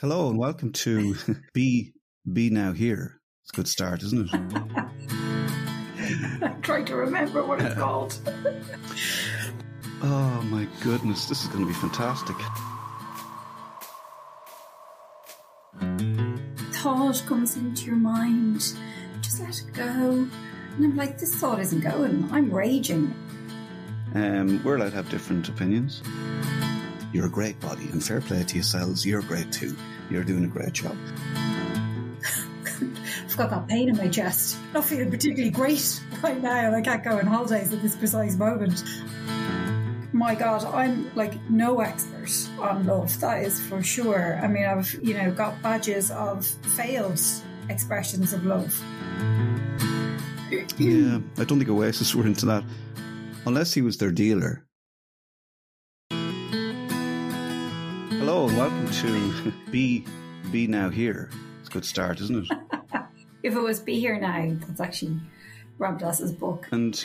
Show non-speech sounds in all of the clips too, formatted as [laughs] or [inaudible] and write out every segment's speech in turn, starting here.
Hello and welcome to [laughs] Be Be Now Here. It's a good start, isn't it? I'm [laughs] trying to remember what it's called. [laughs] oh my goodness, this is going to be fantastic. Thought comes into your mind, just let it go. And I'm like, this thought isn't going. I'm raging. Um, we're allowed to have different opinions. You're a great body, and fair play to yourselves. You're great too. You're doing a great job. I've got that pain in my chest. Not feeling particularly great right now, and I can't go on holidays at this precise moment. My God, I'm like no expert on love. That is for sure. I mean, I've you know got badges of failed expressions of love. Yeah, I don't think Oasis were into that, unless he was their dealer. To [laughs] Be Be Now Here. It's a good start, isn't it? [laughs] If it was Be Here Now, that's actually Ram Dass's book. And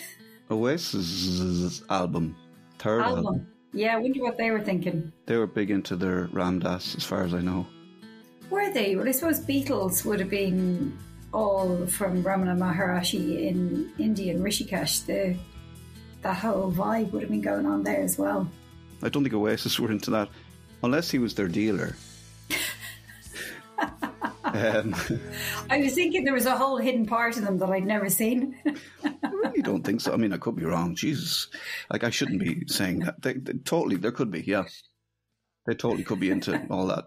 Oasis' album, third album. Album. Yeah, I wonder what they were thinking. They were big into their Ram Ramdas, as far as I know. Were they? Well, I suppose Beatles would have been all from Ramana Maharshi in India and Rishikesh. The that whole vibe would have been going on there as well. I don't think Oasis were into that, unless he was their dealer. um, [laughs] I was thinking there was a whole hidden part of them that I'd never seen. I really don't think so. I mean, I could be wrong. Jesus, like I shouldn't be saying that. They, they, totally, there could be. Yeah, they totally could be into all that.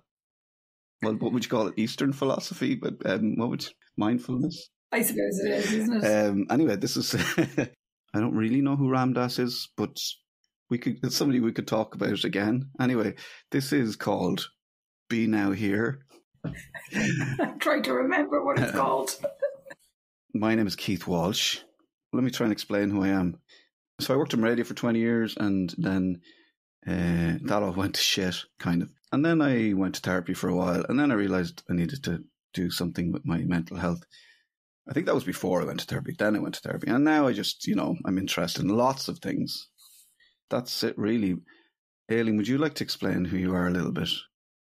Well, what would you call it? Eastern philosophy, but um, what would mindfulness? I suppose it is, isn't it? Um, anyway, this is. [laughs] I don't really know who Ram Dass is, but we could. It's somebody we could talk about again. Anyway, this is called "Be Now Here." I'm [laughs] trying to remember what it's [laughs] called. My name is Keith Walsh. Let me try and explain who I am. So I worked in radio for 20 years and then uh, that all [laughs] went to shit, kind of. And then I went to therapy for a while and then I realized I needed to do something with my mental health. I think that was before I went to therapy. Then I went to therapy. And now I just, you know, I'm interested in lots of things. That's it, really. Aileen, would you like to explain who you are a little bit?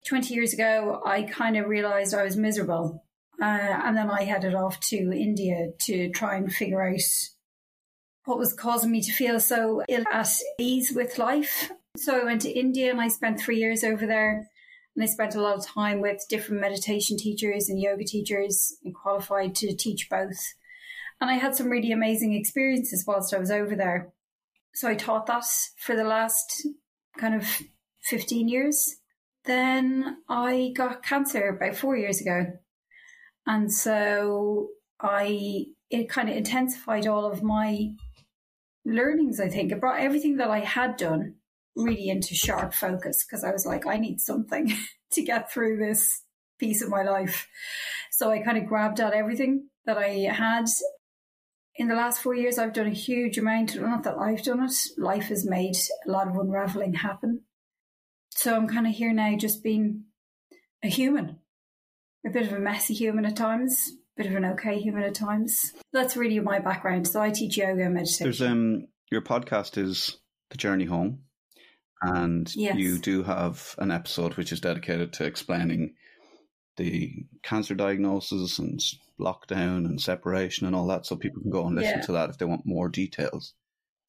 20 years ago, I kind of realized I was miserable. Uh, and then I headed off to India to try and figure out what was causing me to feel so ill at ease with life. So I went to India and I spent three years over there. And I spent a lot of time with different meditation teachers and yoga teachers and qualified to teach both. And I had some really amazing experiences whilst I was over there. So I taught that for the last kind of 15 years. Then I got cancer about four years ago. And so I, it kind of intensified all of my learnings, I think. It brought everything that I had done really into sharp focus because I was like, I need something [laughs] to get through this piece of my life. So I kind of grabbed at everything that I had. In the last four years, I've done a huge amount. Not that I've done it, life has made a lot of unraveling happen. So I'm kind of here now just being a human, a bit of a messy human at times, a bit of an okay human at times. That's really my background. So I teach yoga and meditation. There's um your podcast is The Journey Home. And Yes. you do have an episode which is dedicated to explaining the cancer diagnosis and lockdown and separation and all that, so people can go and listen Yeah. to that if they want more details.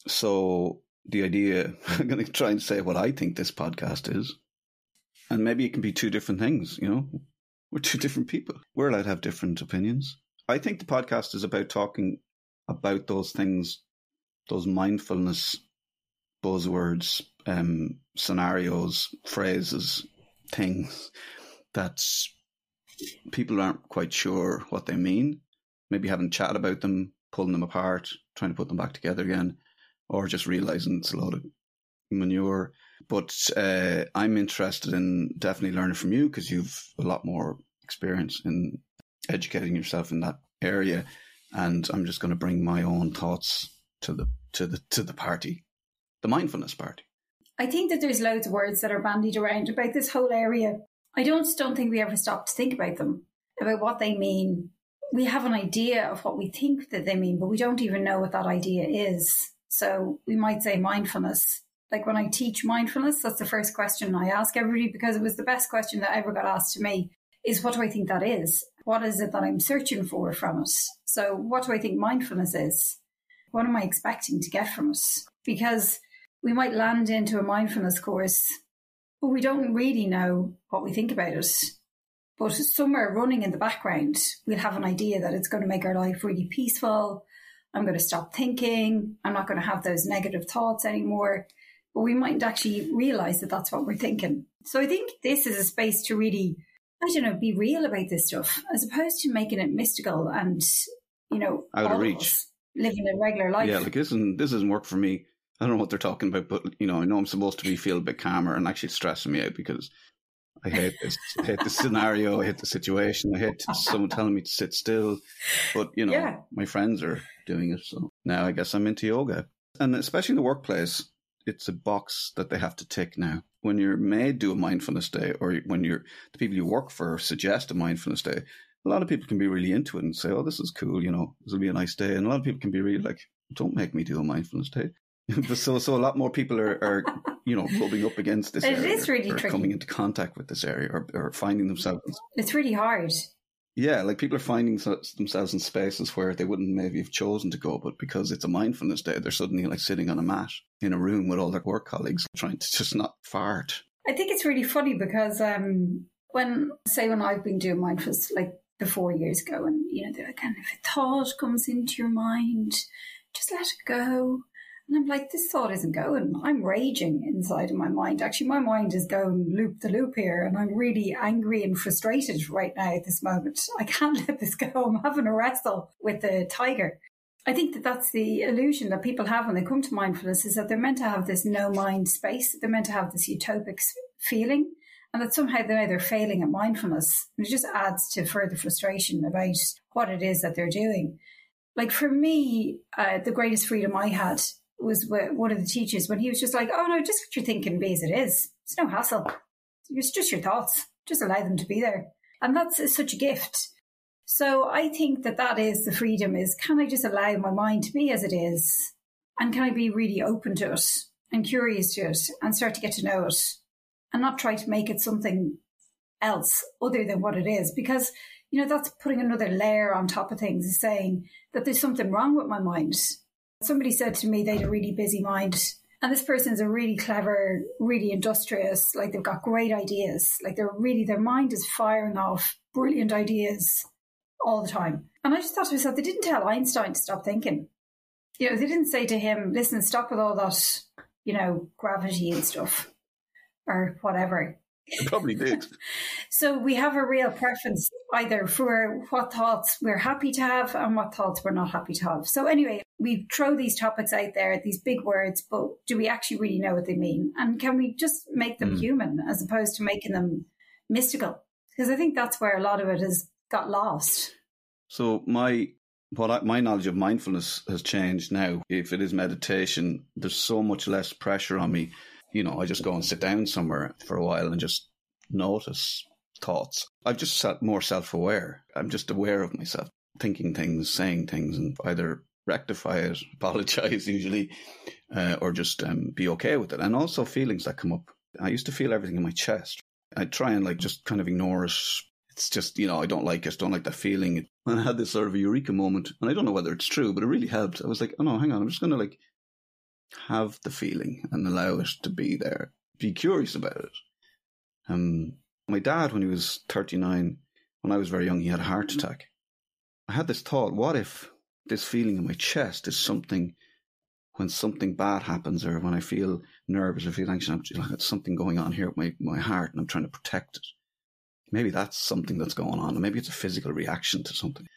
So the idea, [laughs] I'm going to try and say what I think this podcast is, and maybe it can be two different things. You know, we're two [laughs] different people. We're allowed to have different opinions. I think the podcast is about talking about those things, those mindfulness buzzwords, um, scenarios, phrases, things that people aren't quite sure what they mean. Maybe haven't chatted about them, pulling them apart, trying to put them back together again, or just realizing it's a lot of manure. But uh, I'm interested in definitely learning from you because you've a lot more experience in educating yourself in that area, and I'm just going to bring my own thoughts to the to the to the party, the mindfulness party. I think that there's loads of words that are bandied around about this whole area. I don't don't think we ever stop to think about them, about what they mean. We have an idea of what we think that they mean, but we don't even know what that idea is. So we might say mindfulness. Like when I teach mindfulness, that's the first question I ask everybody because it was the best question that ever got asked to me is what do I think that is? What is it that I'm searching for from it? So what do I think mindfulness is? What am I expecting to get from it? Because we might land into a mindfulness course, but we don't really know what we think about it. But somewhere running in the background, we'll have an idea that it's going to make our life really peaceful. I'm going to stop thinking. I'm not going to have those negative thoughts anymore. But we mightn't actually realize that that's what we're thinking. So I think this is a space to really, I don't know, be real about this stuff as opposed to making it mystical and, you know, out of reach, living a regular life. Yeah, like this isn't this isn't work for me. I don't know what they're talking about, but you know, I know I'm supposed to be feel a bit calmer and actually stressing me out because I hate this. I hate the scenario. I hate the situation. I hate someone telling me to sit still. But, you know, yeah. my friends are doing it. So now I guess I'm into yoga. And especially in the workplace, it's a box that they have to tick now. When you're made do a mindfulness day or when you're the people you work for suggest a mindfulness day, a lot of people can be really into it and say, oh, this is cool. You know, this will be a nice day. And a lot of people can be really like, don't make me do a mindfulness day. [laughs] so, so a lot more people are, are you know, rubbing up against this. It area, is really or tricky. coming into contact with this area, or, or finding themselves. It's really hard. Yeah, like people are finding themselves in spaces where they wouldn't maybe have chosen to go, but because it's a mindfulness day, they're suddenly like sitting on a mat in a room with all their work colleagues, trying to just not fart. I think it's really funny because um, when, say, when I've been doing mindfulness like before years ago, and you know, they're like, kind of a thought comes into your mind, just let it go and I'm like, this thought isn't going. I'm raging inside of my mind. Actually, my mind is going loop the loop here, and I'm really angry and frustrated right now at this moment. [laughs] I can't let this go. I'm having a wrestle with the tiger. I think that that's the illusion that people have when they come to mindfulness is that they're meant to have this no mind space. They're meant to have this utopic feeling, and that somehow they're, they're failing at mindfulness. And it just adds to further frustration about what it is that they're doing. Like for me, uh, the greatest freedom I had was one of the teachers when he was just like, "Oh no, just what you're thinking be as it is. It's no hassle. It's just your thoughts. Just allow them to be there." And that's such a gift. So I think that that is the freedom: is can I just allow my mind to be as it is, and can I be really open to it and curious to it, and start to get to know it, and not try to make it something else other than what it is, because you know that's putting another layer on top of things, is saying that there's something wrong with my mind Somebody said to me they had a really busy mind. And this person is a really clever, really industrious, like they've got great ideas. Like they're really, their mind is firing off brilliant ideas all the time. And I just thought to myself, they didn't tell Einstein to stop thinking. You know, they didn't say to him, listen, stop with all that, you know, gravity and stuff or whatever. Probably did. [laughs] so we have a real preference either for what thoughts we're happy to have and what thoughts we're not happy to have. So anyway, we throw these topics out there, these big words, but do we actually really know what they mean? And can we just make them mm. human as opposed to making them mystical? Because I think that's where a lot of it has got lost. So my what I, my knowledge of mindfulness has changed now. If it is meditation, there's so much less pressure on me you know, I just go and sit down somewhere for a while and just notice thoughts. I've just sat more self aware. I'm just aware of myself, thinking things, saying things, and either rectify it, [laughs] apologize usually, uh, or just um, be okay with it. And also feelings that come up. I used to feel everything in my chest. I try and like just kind of ignore it. It's just, you know, I don't like it, don't like that feeling. And [laughs] I had this sort of eureka moment, and I don't know whether it's true, but it really helped. I was like, oh no, hang on, I'm just going to like have the feeling and allow it to be there. Be curious about it. Um, my dad, when he was 39, when I was very young, he had a heart mm-hmm. attack. I had this thought what if this feeling in my chest is something when something bad happens or when I feel nervous or feel anxious, I'm like, there's something going on here with my, my heart and I'm trying to protect it. Maybe that's something that's going on. Or maybe it's a physical reaction to something.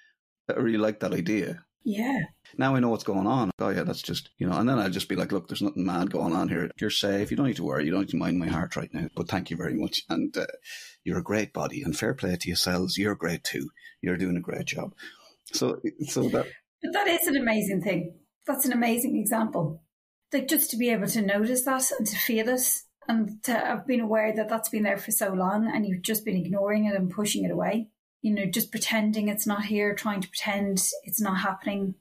I really like that idea. Yeah. Now I know what's going on. Oh yeah, that's just you know, and then I'll just be like, look, there's nothing mad going on here. You're safe. You don't need to worry. You don't need to mind my heart right now. But thank you very much, and uh, you're a great body, and fair play to yourselves. You're great too. You're doing a great job. So, so that. But that is an amazing thing. That's an amazing example. Like just to be able to notice that and to feel it and to have been aware that that's been there for so long and you've just been ignoring it and pushing it away you know, just pretending it's not here, trying to pretend it's not happening,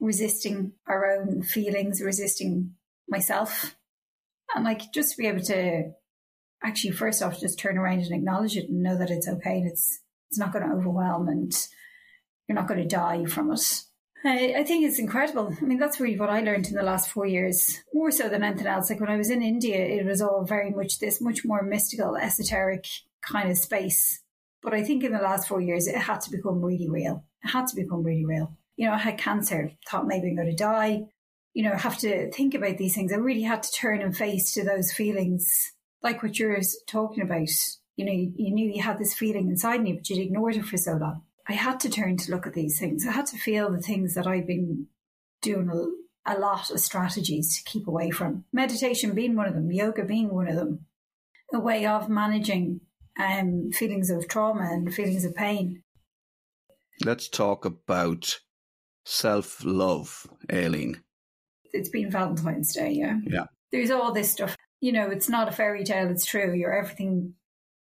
resisting our own feelings, resisting myself. And like just to be able to actually first off just turn around and acknowledge it and know that it's okay and it's it's not going to overwhelm and you're not going to die from it. I, I think it's incredible. I mean, that's really what I learned in the last four years, more so than anything else. Like when I was in India, it was all very much this much more mystical, esoteric kind of space. But I think in the last four years, it had to become really real. It had to become really real. You know, I had cancer, thought maybe I'm going to die. You know, have to think about these things. I really had to turn and face to those feelings, like what you're talking about. You know, you, you knew you had this feeling inside you, but you'd ignored it for so long. I had to turn to look at these things. I had to feel the things that I've been doing a, a lot of strategies to keep away from. Meditation being one of them, yoga being one of them, a way of managing um, feelings of trauma and feelings of pain. Let's talk about self love, Aileen. It's been Valentine's Day, yeah? Yeah. There's all this stuff. You know, it's not a fairy tale, it's true. You're everything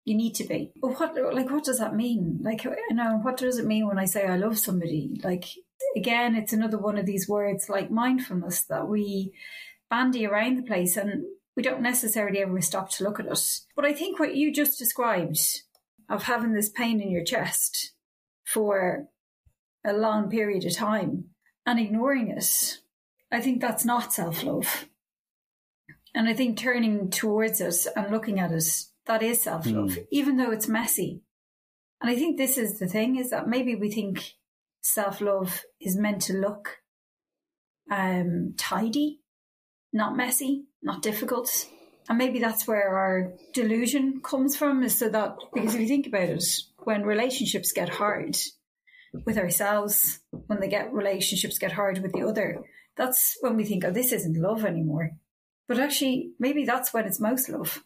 you need to be. But what, like, what does that mean? Like, you know, what does it mean when I say I love somebody? Like, again, it's another one of these words like mindfulness that we bandy around the place and we don't necessarily ever stop to look at it. But I think what you just described of having this pain in your chest for a long period of time and ignoring it, I think that's not self love. And I think turning towards it and looking at it that is self love, mm. even though it's messy. And I think this is the thing is that maybe we think self love is meant to look um, tidy, not messy, not difficult. And maybe that's where our delusion comes from is so that, because if you think about it, when relationships get hard with ourselves, when they get relationships get hard with the other, that's when we think, oh, this isn't love anymore. But actually, maybe that's when it's most love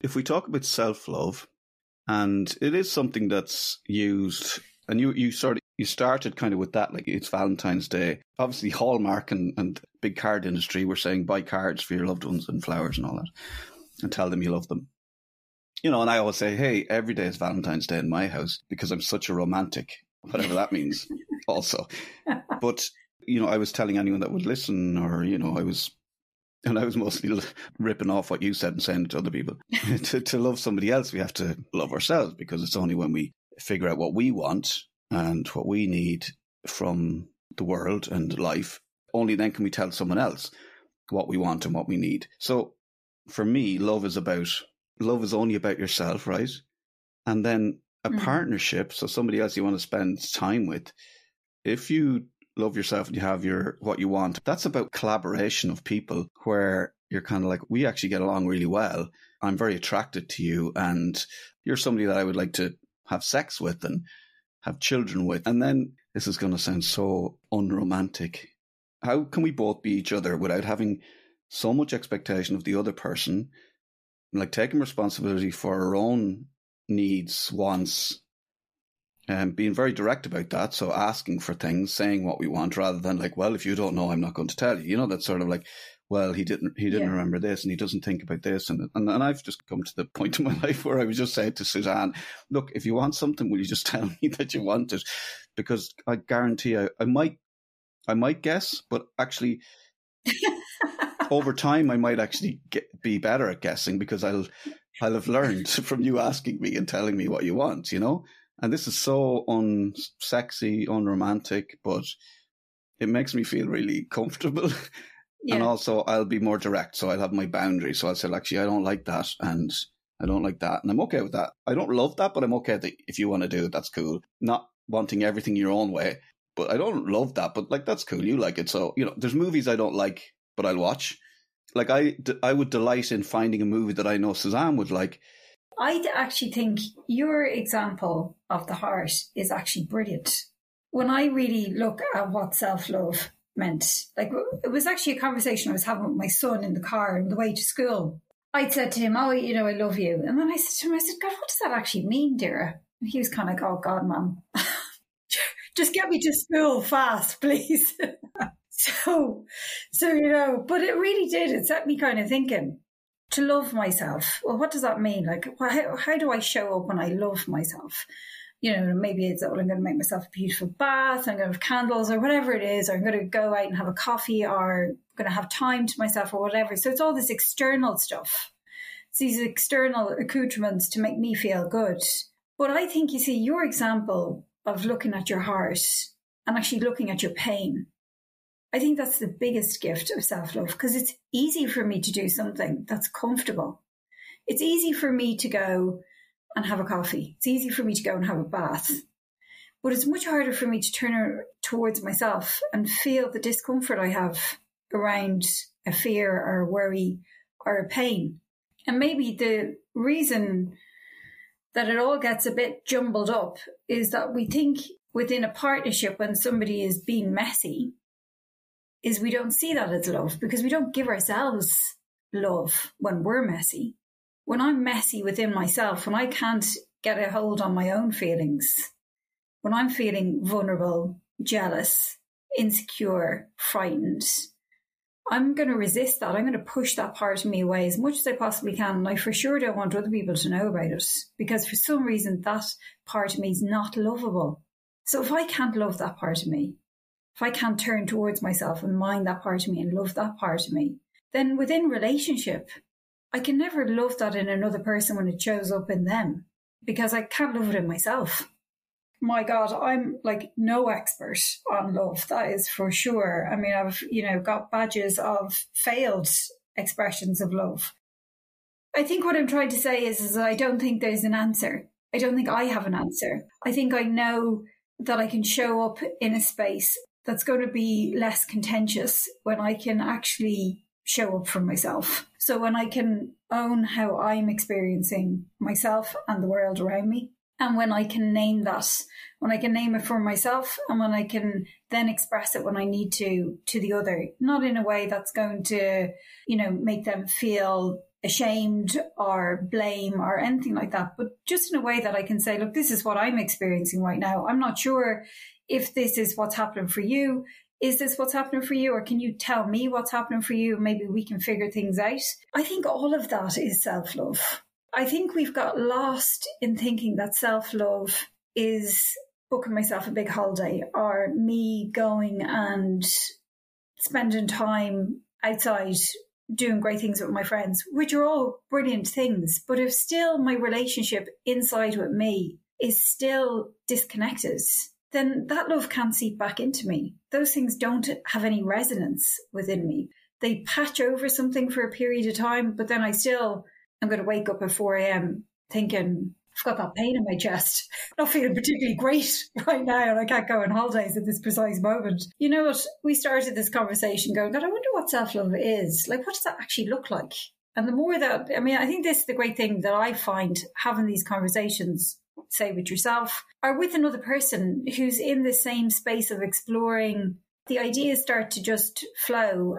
if we talk about self love, and it is something that's used, and you you sort you started kind of with that, like it's Valentine's Day. Obviously, Hallmark and, and big card industry were saying buy cards for your loved ones and flowers and all that, and tell them you love them. You know, and I always say, hey, every day is Valentine's Day in my house because I'm such a romantic, whatever that means, [laughs] also. But you know, I was telling anyone that would listen, or you know, I was and I was mostly ripping off what you said and saying it to other people. [laughs] to, to love somebody else, we have to love ourselves because it's only when we figure out what we want and what we need from the world and life, only then can we tell someone else what we want and what we need. So for me, love is about, love is only about yourself, right? And then a mm. partnership, so somebody else you want to spend time with, if you love yourself and you have your what you want. That's about collaboration of people where you're kind of like, we actually get along really well. I'm very attracted to you and you're somebody that I would like to have sex with and have children with. And then this is going to sound so unromantic. How can we both be each other without having so much expectation of the other person, like taking responsibility for our own needs, wants, and um, being very direct about that. So asking for things, saying what we want, rather than like, well, if you don't know, I'm not going to tell you. You know, that's sort of like, well, he didn't, he didn't yeah. remember this, and he doesn't think about this, and, and and I've just come to the [laughs] point in my life where I was just saying to Suzanne, look, if you want something, will you just [laughs] tell me that you want it? Because I guarantee I, I might, I might guess, but actually. [laughs] over time, I might actually get, be better at guessing because I'll I'll have learned from you asking me and telling me what you want, you know? And this is so unsexy, unromantic, but it makes me feel really comfortable. Yeah. And also, I'll be more direct, so I'll have my boundaries. So I'll say, actually, I don't like that, and I don't like that, and I'm okay with that. I don't love that, but I'm okay that if you want to do it, that's cool. Not wanting everything your own way, but I don't love that, but like that's cool. You like it, so you know. There's movies I don't like, but I'll watch. Like I, I would delight in finding a movie that I know Suzanne would like, I actually think your example of the heart is actually brilliant. When I really look at what self love meant, like it was actually a conversation I was having with my son in the car on the way to school. I'd said to him, Oh, you know, I love you. And then I said to him, I said, God, what does that actually mean, dear? He was kind of like, Oh, God, mum, [laughs] just get me to school fast, please. [laughs] so, so, you know, but it really did. It set me kind of thinking to love myself. Well, what does that mean? Like, how, how do I show up when I love myself? You know, maybe it's, oh, I'm going to make myself a beautiful bath, I'm going to have candles or whatever it is, or I'm going to go out and have a coffee or I'm going to have time to myself or whatever. So it's all this external stuff. It's these external accoutrements to make me feel good. But I think you see your example of looking at your heart and actually looking at your pain. I think that's the biggest gift of self love because it's easy for me to do something that's comfortable. It's easy for me to go, and have a coffee. It's easy for me to go and have a bath. But it's much harder for me to turn towards myself and feel the discomfort I have around a fear or a worry or a pain. And maybe the reason that it all gets a bit jumbled up is that we think within a partnership when somebody is being messy is we don't see that as love because we don't give ourselves love when we're messy when I'm messy within myself, when I can't get a hold on my own feelings, when I'm feeling vulnerable, jealous, insecure, frightened, I'm going to resist that. I'm going to push that part of me away as much as I possibly can. And I for sure don't want other people to know about it because for some reason that part of me is not lovable. So if I can't love that part of me, if I can't turn towards myself and mind that part of me and love that part of me, then within relationship, I can never love that in another person when it shows up in them because I can't love it in myself. My God, I'm like no expert on love. That is for sure. I mean, I've, you know, got badges of failed expressions of love. I think what I'm trying to say is, is I don't think there's an answer. I don't think I have an answer. I think I know that I can show up in a space that's going to be less contentious when I can actually show up for myself. So when I can own how I'm experiencing myself and the world around me, and when I can name that, when I can name it for myself, and when I can then express it when I need to to the other, not in a way that's going to, you know, make them feel ashamed or blame or anything like that, but just in a way that I can say, look, this is what I'm experiencing right now. I'm not sure if this is what's happening for you is this what's happening for you? Or can you tell me what's happening for you? Maybe we can figure things out. I think all of that is self love. I think we've got lost in thinking that self love is booking myself a big holiday or me going and spending time outside doing great things with my friends, which are all brilliant things. But if still my relationship inside with me is still disconnected, then that love can't seep back into me. Those things don't have any resonance within me. They patch over something for a period of time, but then I still am going to wake up at 4 a.m. thinking, I've got that pain in my chest. [laughs] Not feeling particularly great [laughs] right now, and I can't go on holidays at this precise moment. You know what? We started this conversation going, God, I wonder what self love is. Like, what does that actually look like? And the more that, I mean, I think this is the great thing that I find having these conversations say with yourself or with another person who's in the same space of exploring, the ideas start to just flow.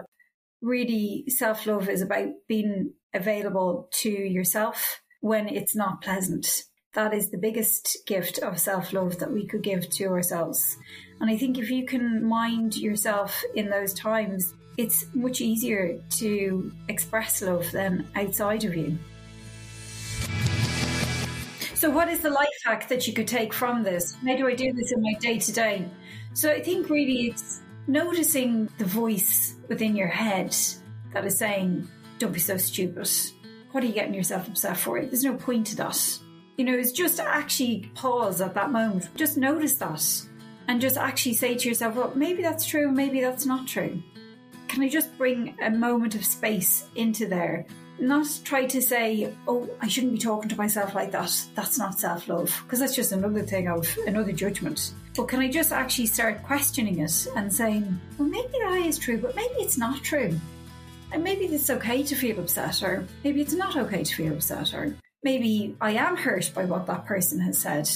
Really, self love is about being available to yourself when it's not pleasant. That is the biggest gift of self love that we could give to ourselves. And I think if you can mind yourself in those times, it's much easier to express love than outside of you. So, what is the life hack that you could take from this? How do I do this in my day to day? So, I think really it's noticing the voice within your head that is saying, Don't be so stupid. What are you getting yourself upset for? There's no point to that. You know, it's just actually pause at that moment. Just notice that and just actually say to yourself, Well, maybe that's true, maybe that's not true. Can I just bring a moment of space into there not try to say, oh, I shouldn't be talking to myself like that. That's not self love, because that's just another thing of another judgment. But can I just actually start questioning it and saying, well, maybe that is true, but maybe it's not true. And maybe it's okay to feel upset, or maybe it's not okay to feel upset, or maybe I am hurt by what that person has said,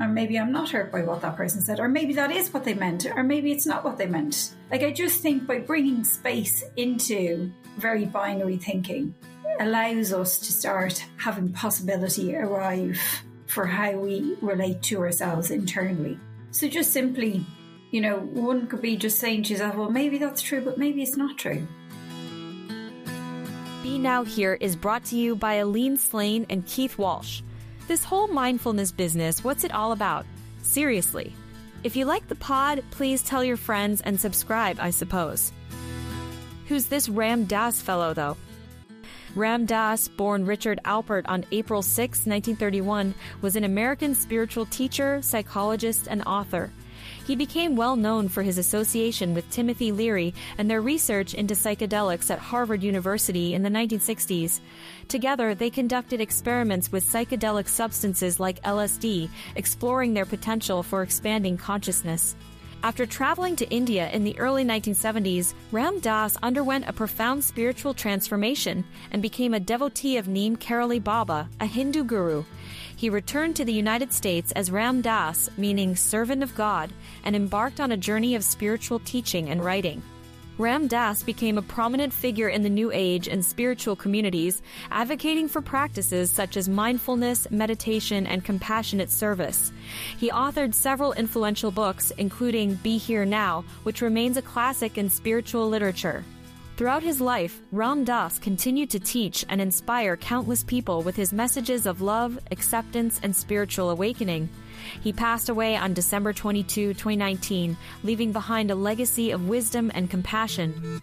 or maybe I'm not hurt by what that person said, or maybe that is what they meant, or maybe it's not what they meant. Like, I just think by bringing space into very binary thinking, allows us to start having possibility arrive for how we relate to ourselves internally. So just simply, you know, one could be just saying to yourself, well, maybe that's true, but maybe it's not true. Be Now Here is brought to you by Aileen Slein and Keith Walsh. This whole mindfulness business, what's it all about? Seriously. If you like the pod, please tell your friends and subscribe, I suppose. Who's this Ram Dass fellow, though? Ram Dass, born Richard Alpert on April 6, 1931, was an American spiritual teacher, psychologist, and author. He became well known for his association with Timothy Leary and their research into psychedelics at Harvard University in the 1960s. Together, they conducted experiments with psychedelic substances like LSD, exploring their potential for expanding consciousness. After traveling to India in the early 1970s, Ram Dass underwent a profound spiritual transformation and became a devotee of Neem Karoli Baba, a Hindu guru. He returned to the United States as Ram Dass, meaning servant of God, and embarked on a journey of spiritual teaching and writing. Ram Dass became a prominent figure in the New Age and spiritual communities, advocating for practices such as mindfulness, meditation, and compassionate service. He authored several influential books, including Be Here Now, which remains a classic in spiritual literature. Throughout his life, Ram Dass continued to teach and inspire countless people with his messages of love, acceptance, and spiritual awakening. He passed away on December 22, 2019, leaving behind a legacy of wisdom and compassion.